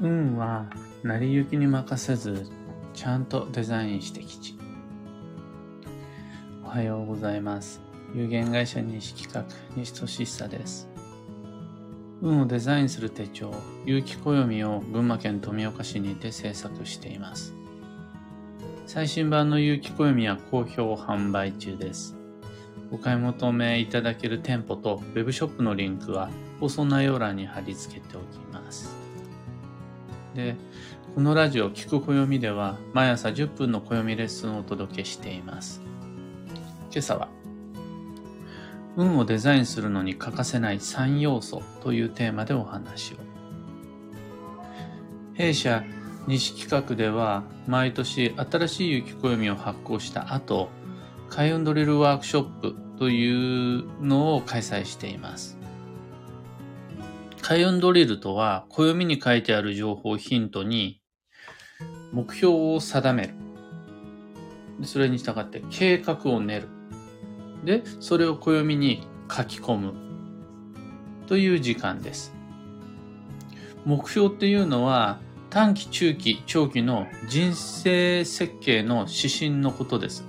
運は成り行きに任せずちゃんとデザインしてきち。おはようございます。有限会社西企画西俊久です。運をデザインする手帳有機暦を群馬県富岡市にて制作しています。最新版の有機暦は好評販売中です。お買い求めいただける店舗と web ショップのリンクは放送内容欄に貼り付けておきます。で、このラジオ聞く暦では毎朝10分の暦レッスンをお届けしています。今朝は、運をデザインするのに欠かせない3要素というテーマでお話を。弊社西企画では毎年新しい雪暦を発行した後、開運ドリルワークショップというのを開催しています。開運ドリルとは、暦に書いてある情報をヒントに、目標を定める。それに従って計画を練る。で、それを暦に書き込む。という時間です。目標っていうのは、短期、中期、長期の人生設計の指針のことです。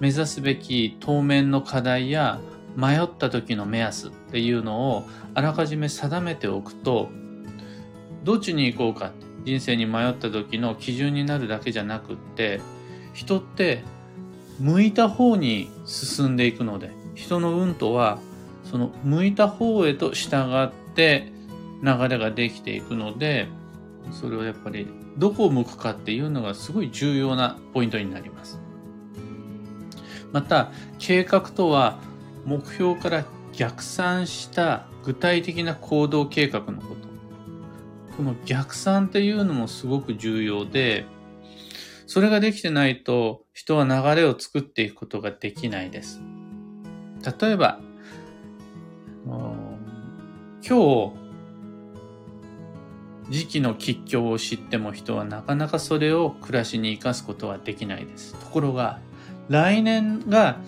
目指すべき当面の課題や迷った時の目安っていうのをあらかじめ定めておくとどっちに行こうか人生に迷った時の基準になるだけじゃなくって人って向いた方に進んでいくので人の運とはその向いた方へと従って流れができていくのでそれはやっぱりどこを向くかっていうのがすごい重要なポイントになります。また計画とは目標から逆算した具体的な行動計画のこと。この逆算っていうのもすごく重要で、それができてないと人は流れを作っていくことができないです。例えば、今日、時期の吉凶を知っても人はなかなかそれを暮らしに生かすことはできないです。ところが、来年が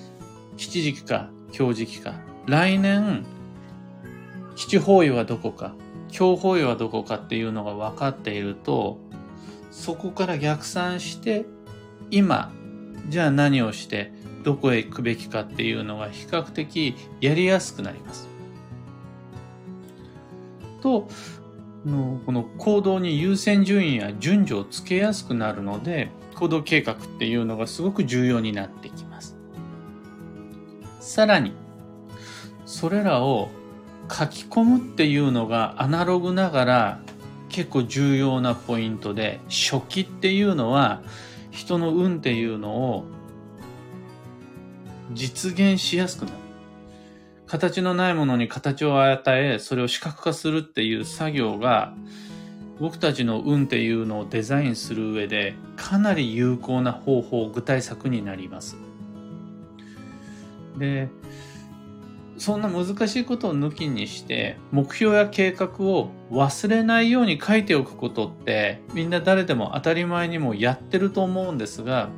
吉時期か強時期か。来年、七方位はどこか、強方位はどこかっていうのが分かっていると、そこから逆算して、今、じゃあ何をして、どこへ行くべきかっていうのが比較的やりやすくなります。と、この行動に優先順位や順序をつけやすくなるので、行動計画っていうのがすごく重要になってきます。さらに、それらを書き込むっていうのがアナログながら結構重要なポイントで、初期っていうのは人の運っていうのを実現しやすくなる。形のないものに形を与え、それを視覚化するっていう作業が、僕たちの運っていうのをデザインする上で、かなり有効な方法、具体策になります。で、そんな難しいことを抜きにして、目標や計画を忘れないように書いておくことって、みんな誰でも当たり前にもやってると思うんですが、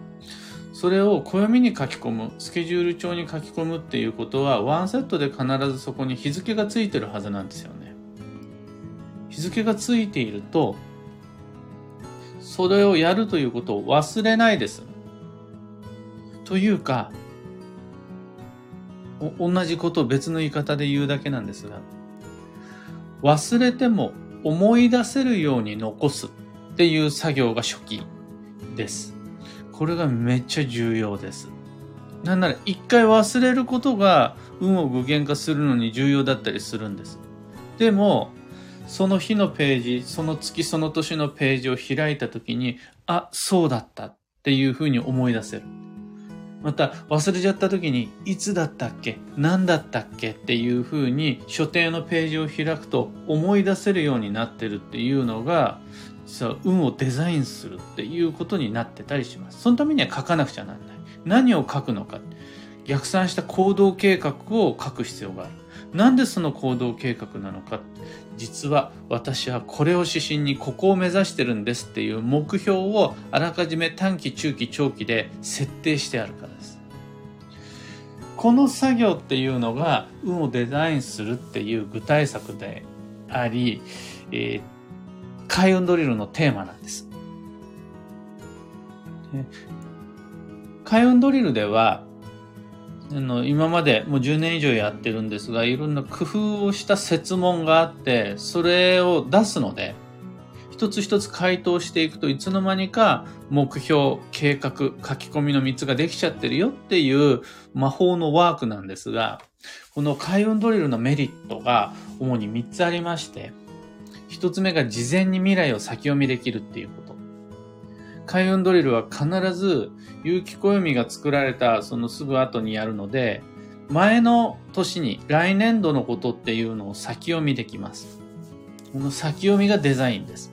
それを暦に書き込む、スケジュール帳に書き込むっていうことは、ワンセットで必ずそこに日付がついてるはずなんですよね。日付がついていると、それをやるということを忘れないです。というか、同じことを別の言い方で言うだけなんですが、忘れても思い出せるように残すっていう作業が初期です。これがめっちゃ重要です。なんなら一回忘れることが運を具現化するのに重要だったりするんです。でも、その日のページ、その月その年のページを開いた時に、あ、そうだったっていうふうに思い出せる。また忘れちゃった時にいつだったっけ？何だったっけっていうふうに所定のページを開くと思い出せるようになってるっていうのが実は運をデザインするっていうことになってたりします。そのためには書かなくちゃならない。何を書くのか。逆算した行動計画を書く必要がある。なんでその行動計画なのか。実は私はこれを指針にここを目指してるんですっていう目標をあらかじめ短期、中期、長期で設定してあるからです。この作業っていうのが運をデザインするっていう具体策であり、えー、開運ドリルのテーマなんです。開運ドリルでは、あの今までもう10年以上やってるんですが、いろんな工夫をした設問があって、それを出すので、一つ一つ回答していくといつの間にか目標、計画、書き込みの3つができちゃってるよっていう魔法のワークなんですが、この開運ドリルのメリットが主に3つありまして、1つ目が事前に未来を先読みできるっていうこと。開運ドリルは必ず有機暦が作られたそのすぐ後にやるので、前の年に来年度のことっていうのを先読みできます。この先読みがデザインです。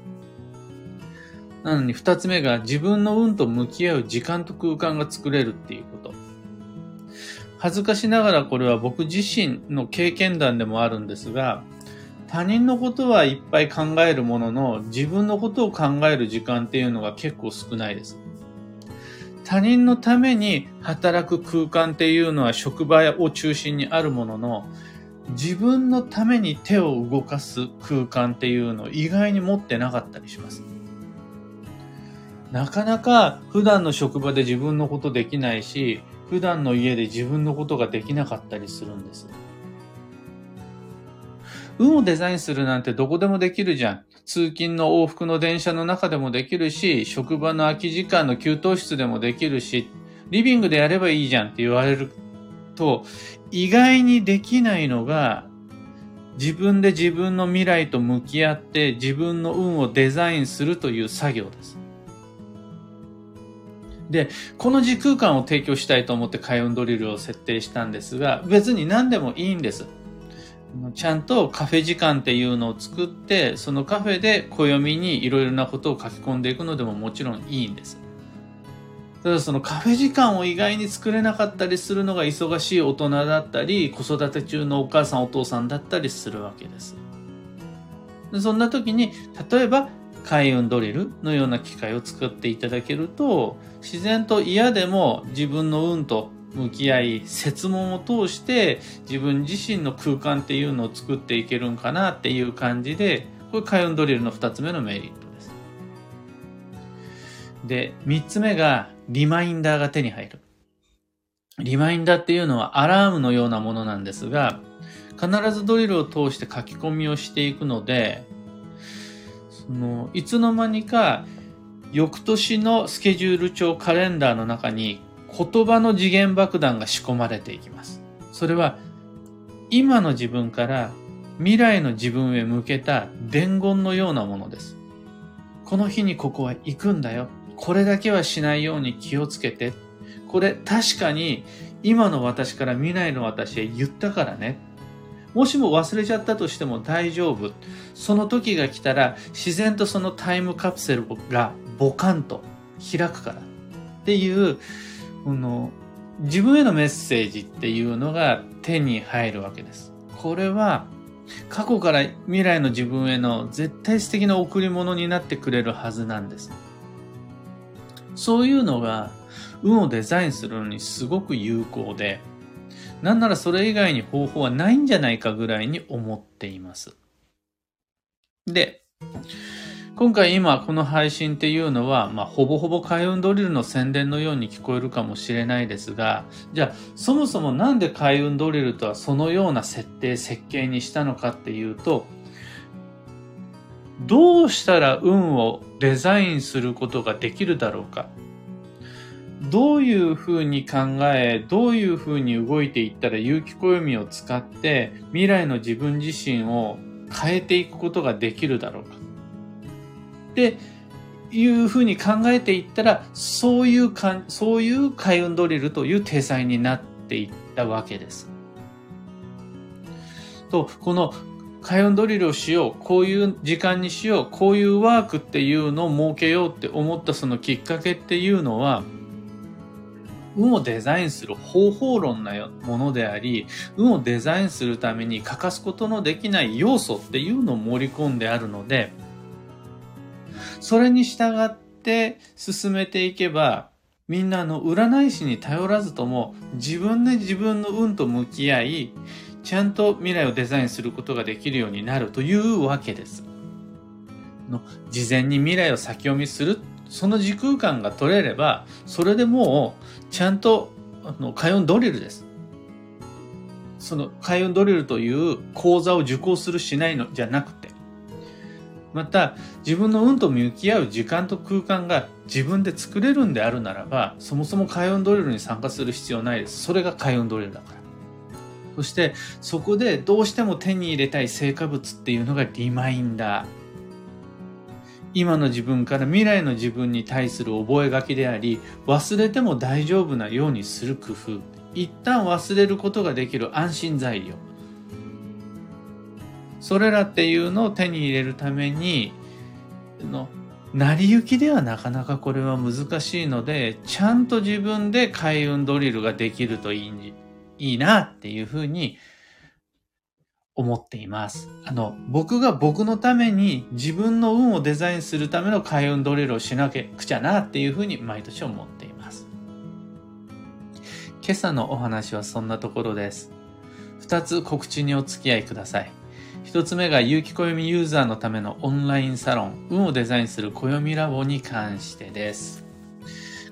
なのに二つ目が自分の運と向き合う時間と空間が作れるっていうこと。恥ずかしながらこれは僕自身の経験談でもあるんですが、他人のことはいっぱい考えるものの、自分のことを考える時間っていうのが結構少ないです。他人のために働く空間っていうのは職場を中心にあるものの、自分のために手を動かす空間っていうのを意外に持ってなかったりします。なかなか普段の職場で自分のことできないし、普段の家で自分のことができなかったりするんです。運をデザインするなんてどこでもできるじゃん。通勤の往復の電車の中でもできるし、職場の空き時間の給湯室でもできるし、リビングでやればいいじゃんって言われると、意外にできないのが、自分で自分の未来と向き合って自分の運をデザインするという作業です。で、この時空間を提供したいと思って開運ドリルを設定したんですが、別に何でもいいんです。ちゃんとカフェ時間っていうのを作って、そのカフェで暦にいろいろなことを書き込んでいくのでももちろんいいんです。ただそのカフェ時間を意外に作れなかったりするのが忙しい大人だったり、子育て中のお母さんお父さんだったりするわけです。でそんな時に、例えば開運ドリルのような機械を作っていただけると、自然と嫌でも自分の運と向き合い、設問を通して自分自身の空間っていうのを作っていけるんかなっていう感じで、これ開運ドリルの二つ目のメリットです。で、三つ目がリマインダーが手に入る。リマインダーっていうのはアラームのようなものなんですが、必ずドリルを通して書き込みをしていくので、そのいつの間にか翌年のスケジュール帳カレンダーの中に言葉の次元爆弾が仕込まれていきます。それは今の自分から未来の自分へ向けた伝言のようなものです。この日にここは行くんだよ。これだけはしないように気をつけて。これ確かに今の私から未来の私へ言ったからね。もしも忘れちゃったとしても大丈夫。その時が来たら自然とそのタイムカプセルがボカンと開くからっていうこの自分へのメッセージっていうのが手に入るわけです。これは過去から未来の自分への絶対素敵な贈り物になってくれるはずなんです。そういうのが運をデザインするのにすごく有効で、なんならそれ以外に方法はないんじゃないかぐらいに思っています。で、今回今この配信っていうのは、まあ、ほぼほぼ開運ドリルの宣伝のように聞こえるかもしれないですが、じゃあ、そもそもなんで開運ドリルとはそのような設定、設計にしたのかっていうと、どうしたら運をデザインすることができるだろうか。どういうふうに考え、どういうふうに動いていったら有機暦を使って未来の自分自身を変えていくことができるだろうか。っていうふうに考えていったら、そういうか、そういう開運ドリルという体裁になっていったわけです。と、この開運ドリルをしよう、こういう時間にしよう、こういうワークっていうのを設けようって思ったそのきっかけっていうのは、運をデザインする方法論なものであり、運をデザインするために欠かすことのできない要素っていうのを盛り込んであるので、それに従って進めていけば、みんなの占い師に頼らずとも自分で自分の運と向き合い、ちゃんと未来をデザインすることができるようになるというわけです。の事前に未来を先読みする、その時空間が取れれば、それでもうちゃんとあの開運ドリルです。その開運ドリルという講座を受講するしないのじゃなくて、また自分の運と向き合う時間と空間が自分で作れるんであるならば、そもそも開運ドリルに参加する必要ないです。それが開運ドリルだから。そしてそこでどうしても手に入れたい成果物っていうのがリマインダー。今の自分から未来の自分に対する覚書であり、忘れても大丈夫なようにする工夫。一旦忘れることができる安心材料。それらっていうのを手に入れるために、の成り行きではなかなかこれは難しいので、ちゃんと自分で開運ドリルができるといいいいなっていうふうに思っています。あの、僕が僕のために自分の運をデザインするための開運ドリルをしなきゃくちゃなっていうふうに毎年思っています。今朝のお話はそんなところです。二つ告知にお付き合いください。一つ目が有機暦ユーザーのためのオンラインサロン、運をデザインする暦ラボに関してです。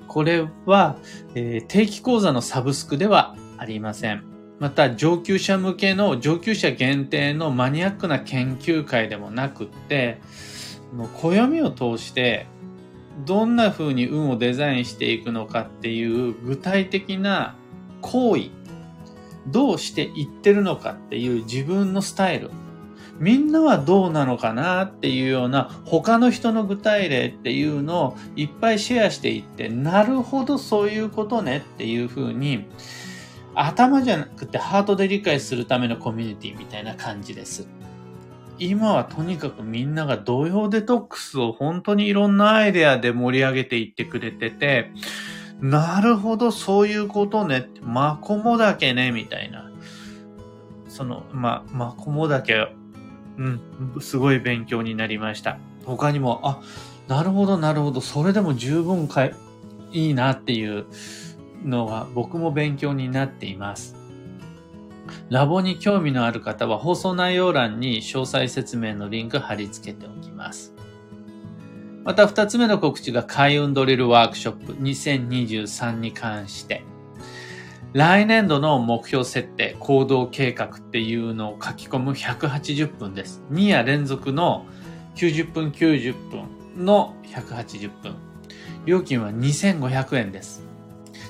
これは、えー、定期講座のサブスクではありません。また上級者向けの上級者限定のマニアックな研究会でもなくって、暦を通してどんな風に運をデザインしていくのかっていう具体的な行為、どうしていってるのかっていう自分のスタイル、みんなはどうなのかなっていうような他の人の具体例っていうのをいっぱいシェアしていって、なるほどそういうことねっていうふうに、頭じゃなくてハートで理解するためのコミュニティみたいな感じです。今はとにかくみんなが同様デトックスを本当にいろんなアイデアで盛り上げていってくれてて、なるほど、そういうことね。マコモダケね、みたいな。その、ま、マコモダケ、うん、すごい勉強になりました。他にも、あ、なるほど、なるほど、それでも十分かい、いいなっていうのが僕も勉強になっています。ラボに興味のある方は放送内容欄に詳細説明のリンク貼り付けておきます。また二つ目の告知が開運ドリルワークショップ2023に関して、来年度の目標設定、行動計画っていうのを書き込む180分です。2夜連続の90分90分の180分。料金は2500円です。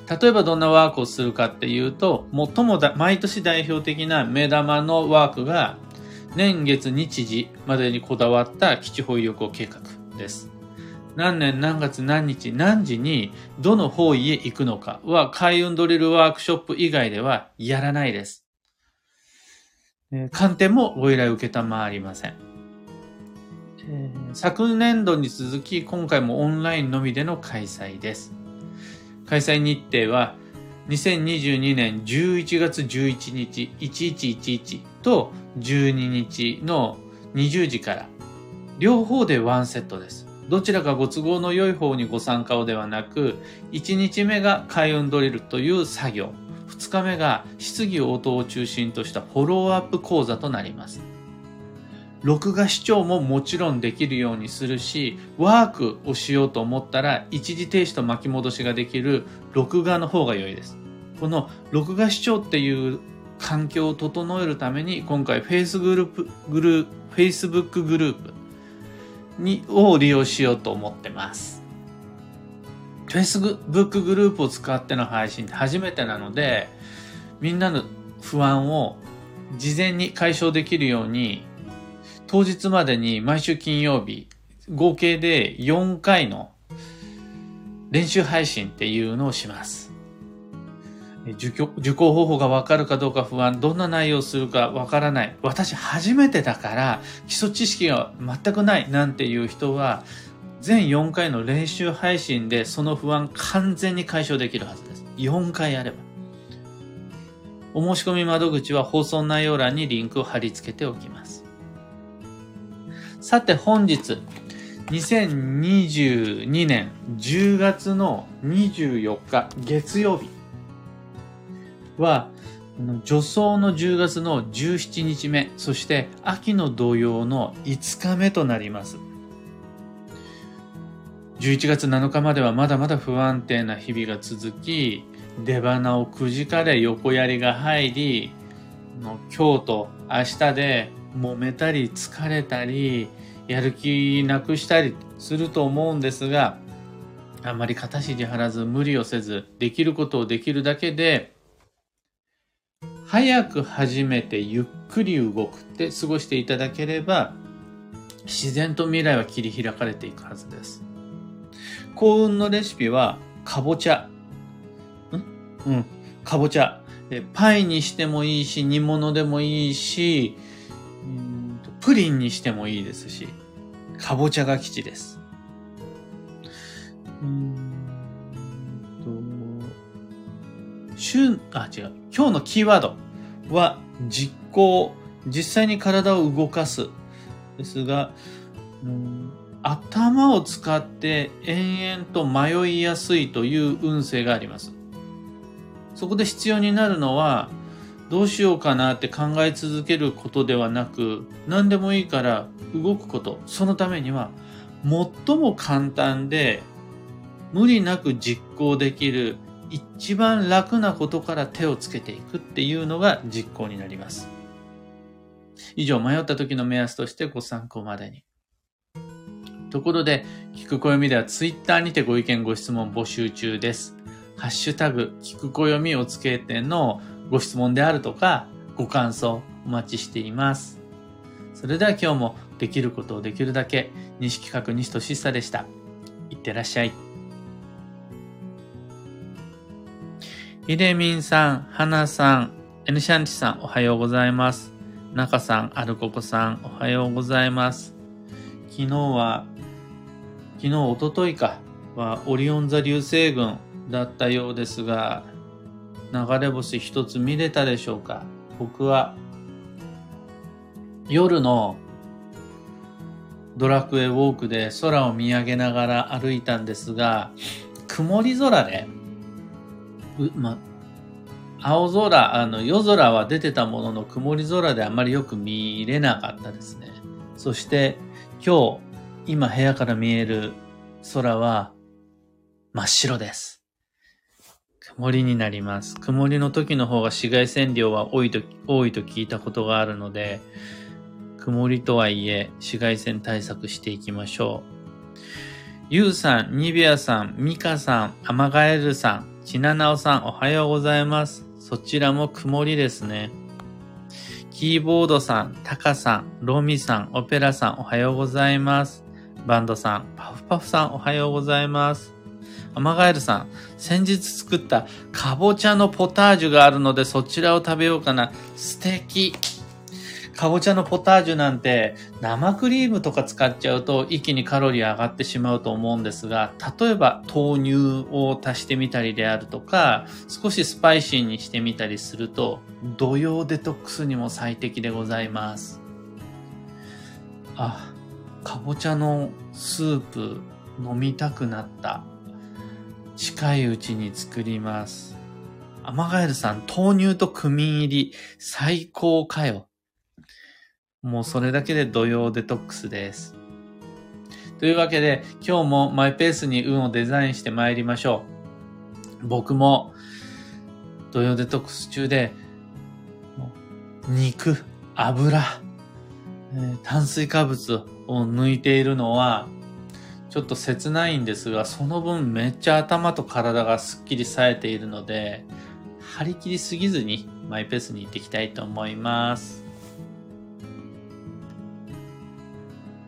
例えばどんなワークをするかっていうと、最も毎年代表的な目玉のワークが、年月日時までにこだわった基地保有旅行計画です。何年何月何日何時にどの方位へ行くのかは開運ドリルワークショップ以外ではやらないです。観点もご依頼受けたまわりません。昨年度に続き今回もオンラインのみでの開催です。開催日程は2022年11月11日1111と12日の20時から両方でワンセットです。どちらかご都合の良い方にご参加をではなく、1日目が開運ドリルという作業、2日目が質疑応答を中心としたフォローアップ講座となります。録画視聴ももちろんできるようにするし、ワークをしようと思ったら一時停止と巻き戻しができる録画の方が良いです。この録画視聴っていう環境を整えるために今回 Facebook グループ、グルー Facebook グループに、を利用しようと思ってます。Facebook グループを使っての配信って初めてなので、みんなの不安を事前に解消できるように、当日までに毎週金曜日、合計で4回の練習配信っていうのをします。受講方法がわかるかどうか不安、どんな内容をするかわからない。私初めてだから基礎知識が全くないなんていう人は、全4回の練習配信でその不安完全に解消できるはずです。4回やれば。お申し込み窓口は放送内容欄にリンクを貼り付けておきます。さて本日、2022年10月の24日月曜日は、助走の10月の17日目、そして秋の土曜の5日目となります。11月7日まではまだまだ不安定な日々が続き、出花をくじかれ横槍が入り、今日と明日で揉めたり疲れたり、やる気なくしたりすると思うんですが、あんまり肩肘張らず無理をせず、できることをできるだけで、早く始めてゆっくり動くって過ごしていただければ、自然と未来は切り開かれていくはずです。幸運のレシピは、かぼちゃ。ん？うん、かぼちゃ。パイにしてもいいし、煮物でもいいし、プリンにしてもいいですし、かぼちゃが吉です。週、あ、違う。今日のキーワードは実行。実際に体を動かす。ですが、頭を使って延々と迷いやすいという運勢があります。そこで必要になるのは、どうしようかなって考え続けることではなく、何でもいいから動くこと。そのためには、最も簡単で、無理なく実行できる一番楽なことから手をつけていくっていうのが実行になります。以上、迷った時の目安としてご参考までに。ところで、聞く暦ではツイッターにてご意見ご質問募集中です。ハッシュタグ、聞く暦をつけてのご質問であるとか、ご感想お待ちしています。それでは今日もできることをできるだけ、西企画西俊久でした。いってらっしゃい。ひでみんさん、はなさん、エヌシャンチさん、おはようございます。なかさん、アルココさん、おはようございます。昨日は、昨日、おとといか、はオリオン座流星群だったようですが、流れ星一つ見れたでしょうか僕は、夜のドラクエウォークで空を見上げながら歩いたんですが、曇り空で、うま、青空、あの、夜空は出てたものの曇り空であまりよく見れなかったですね。そして、今日、今部屋から見える空は真っ白です。曇りになります。曇りの時の方が紫外線量は多いと、多いと聞いたことがあるので、曇りとはいえ紫外線対策していきましょう。ゆうさん、ニビアさん、ミカさん、アマガエルさん、ちななおさん、おはようございます。そちらも曇りですね。キーボードさん、タカさん、ロミさん、オペラさん、おはようございます。バンドさん、パフパフさん、おはようございます。アマガエルさん、先日作ったかぼちゃのポタージュがあるのでそちらを食べようかな。素敵。かぼちゃのポタージュなんて生クリームとか使っちゃうと一気にカロリー上がってしまうと思うんですが、例えば豆乳を足してみたりであるとか、少しスパイシーにしてみたりすると、土曜デトックスにも最適でございます。あ、かぼちゃのスープ飲みたくなった。近いうちに作ります。アマガエルさん、豆乳とクミン入り、最高かよ。もうそれだけで土曜デトックスです。というわけで、今日もマイペースに運をデザインして参りましょう。僕も、土曜デトックス中で、肉、油、炭水化物を抜いているのは、ちょっと切ないんですが、その分めっちゃ頭と体がすっきり冴えているので、張り切りすぎずにマイペースに行っていきたいと思います。